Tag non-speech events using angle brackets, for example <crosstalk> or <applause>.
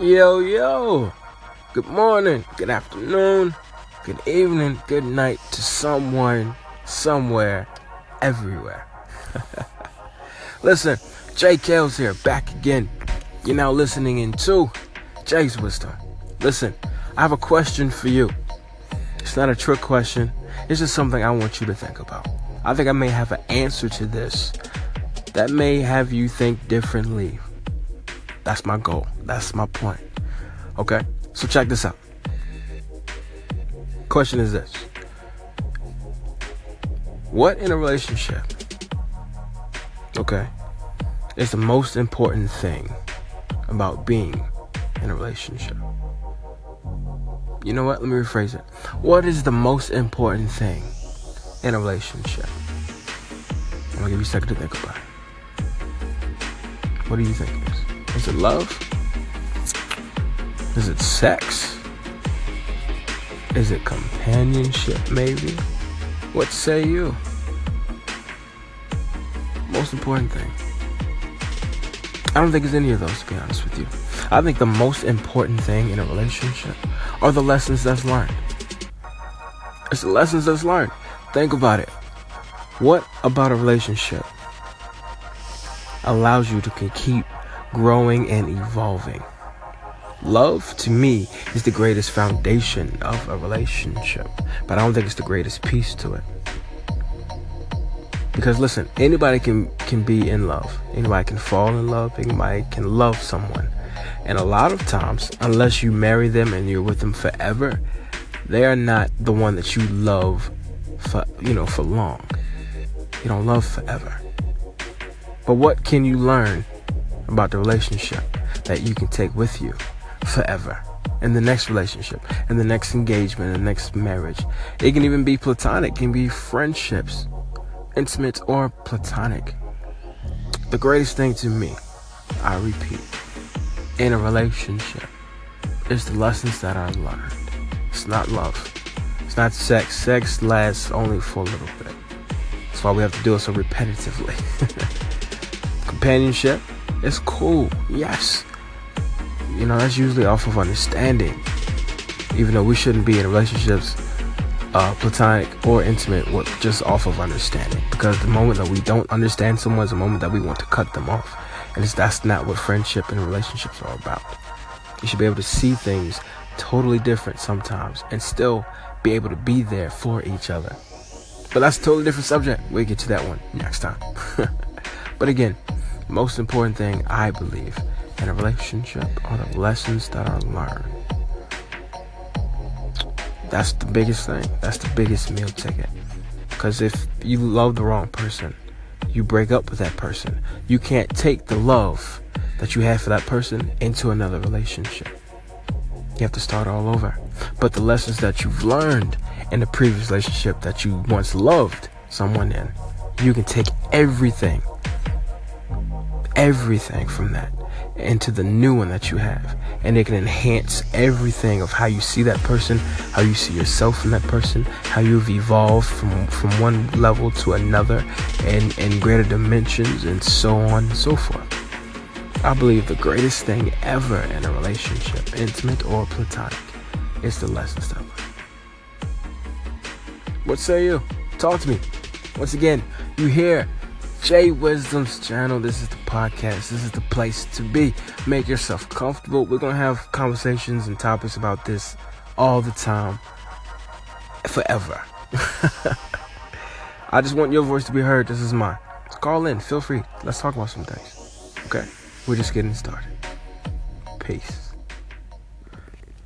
Yo, yo. Good morning, good afternoon, good evening, good night to someone, somewhere, everywhere. <laughs> Listen, Jay Kales here, back again. You're now listening in to Jay's Wisdom. Listen, I have a question for you. It's not a trick question, it's just something I want you to think about. I think I may have an answer to this that may have you think differently that's my goal. That's my point. Okay? So check this out. Question is this What in a relationship, okay, is the most important thing about being in a relationship? You know what? Let me rephrase it. What is the most important thing in a relationship? I'm gonna give you a second to think about it. What do you think? Is it love? Is it sex? Is it companionship, maybe? What say you? Most important thing. I don't think it's any of those, to be honest with you. I think the most important thing in a relationship are the lessons that's learned. It's the lessons that's learned. Think about it. What about a relationship allows you to keep growing and evolving. Love, to me, is the greatest foundation of a relationship, but I don't think it's the greatest piece to it. Because listen, anybody can can be in love. Anybody can fall in love. Anybody can love someone. And a lot of times, unless you marry them and you're with them forever, they are not the one that you love for you know for long. You don't love forever. But what can you learn about the relationship that you can take with you forever in the next relationship, in the next engagement, in the next marriage. It can even be platonic, it can be friendships, intimate or platonic. The greatest thing to me, I repeat, in a relationship is the lessons that I learned. It's not love. It's not sex. Sex lasts only for a little bit. That's why we have to do it so repetitively. <laughs> Companionship, it's cool, yes. You know, that's usually off of understanding. Even though we shouldn't be in relationships, uh, platonic or intimate, with just off of understanding. Because the moment that we don't understand someone is the moment that we want to cut them off. And that's not what friendship and relationships are about. You should be able to see things totally different sometimes and still be able to be there for each other. But that's a totally different subject. We'll get to that one next time. <laughs> but again, most important thing I believe in a relationship are the lessons that are learned. That's the biggest thing. That's the biggest meal ticket. Because if you love the wrong person, you break up with that person. You can't take the love that you have for that person into another relationship. You have to start all over. But the lessons that you've learned in the previous relationship that you once loved someone in, you can take everything everything from that into the new one that you have. And it can enhance everything of how you see that person, how you see yourself in that person, how you've evolved from, from one level to another and in greater dimensions and so on and so forth. I believe the greatest thing ever in a relationship, intimate or platonic, is the lessons that learned. What say you? Talk to me. Once again, you hear Jay Wisdom's channel. This is the podcast. This is the place to be. Make yourself comfortable. We're going to have conversations and topics about this all the time, forever. <laughs> I just want your voice to be heard. This is mine. Call in. Feel free. Let's talk about some things. Okay? We're just getting started. Peace.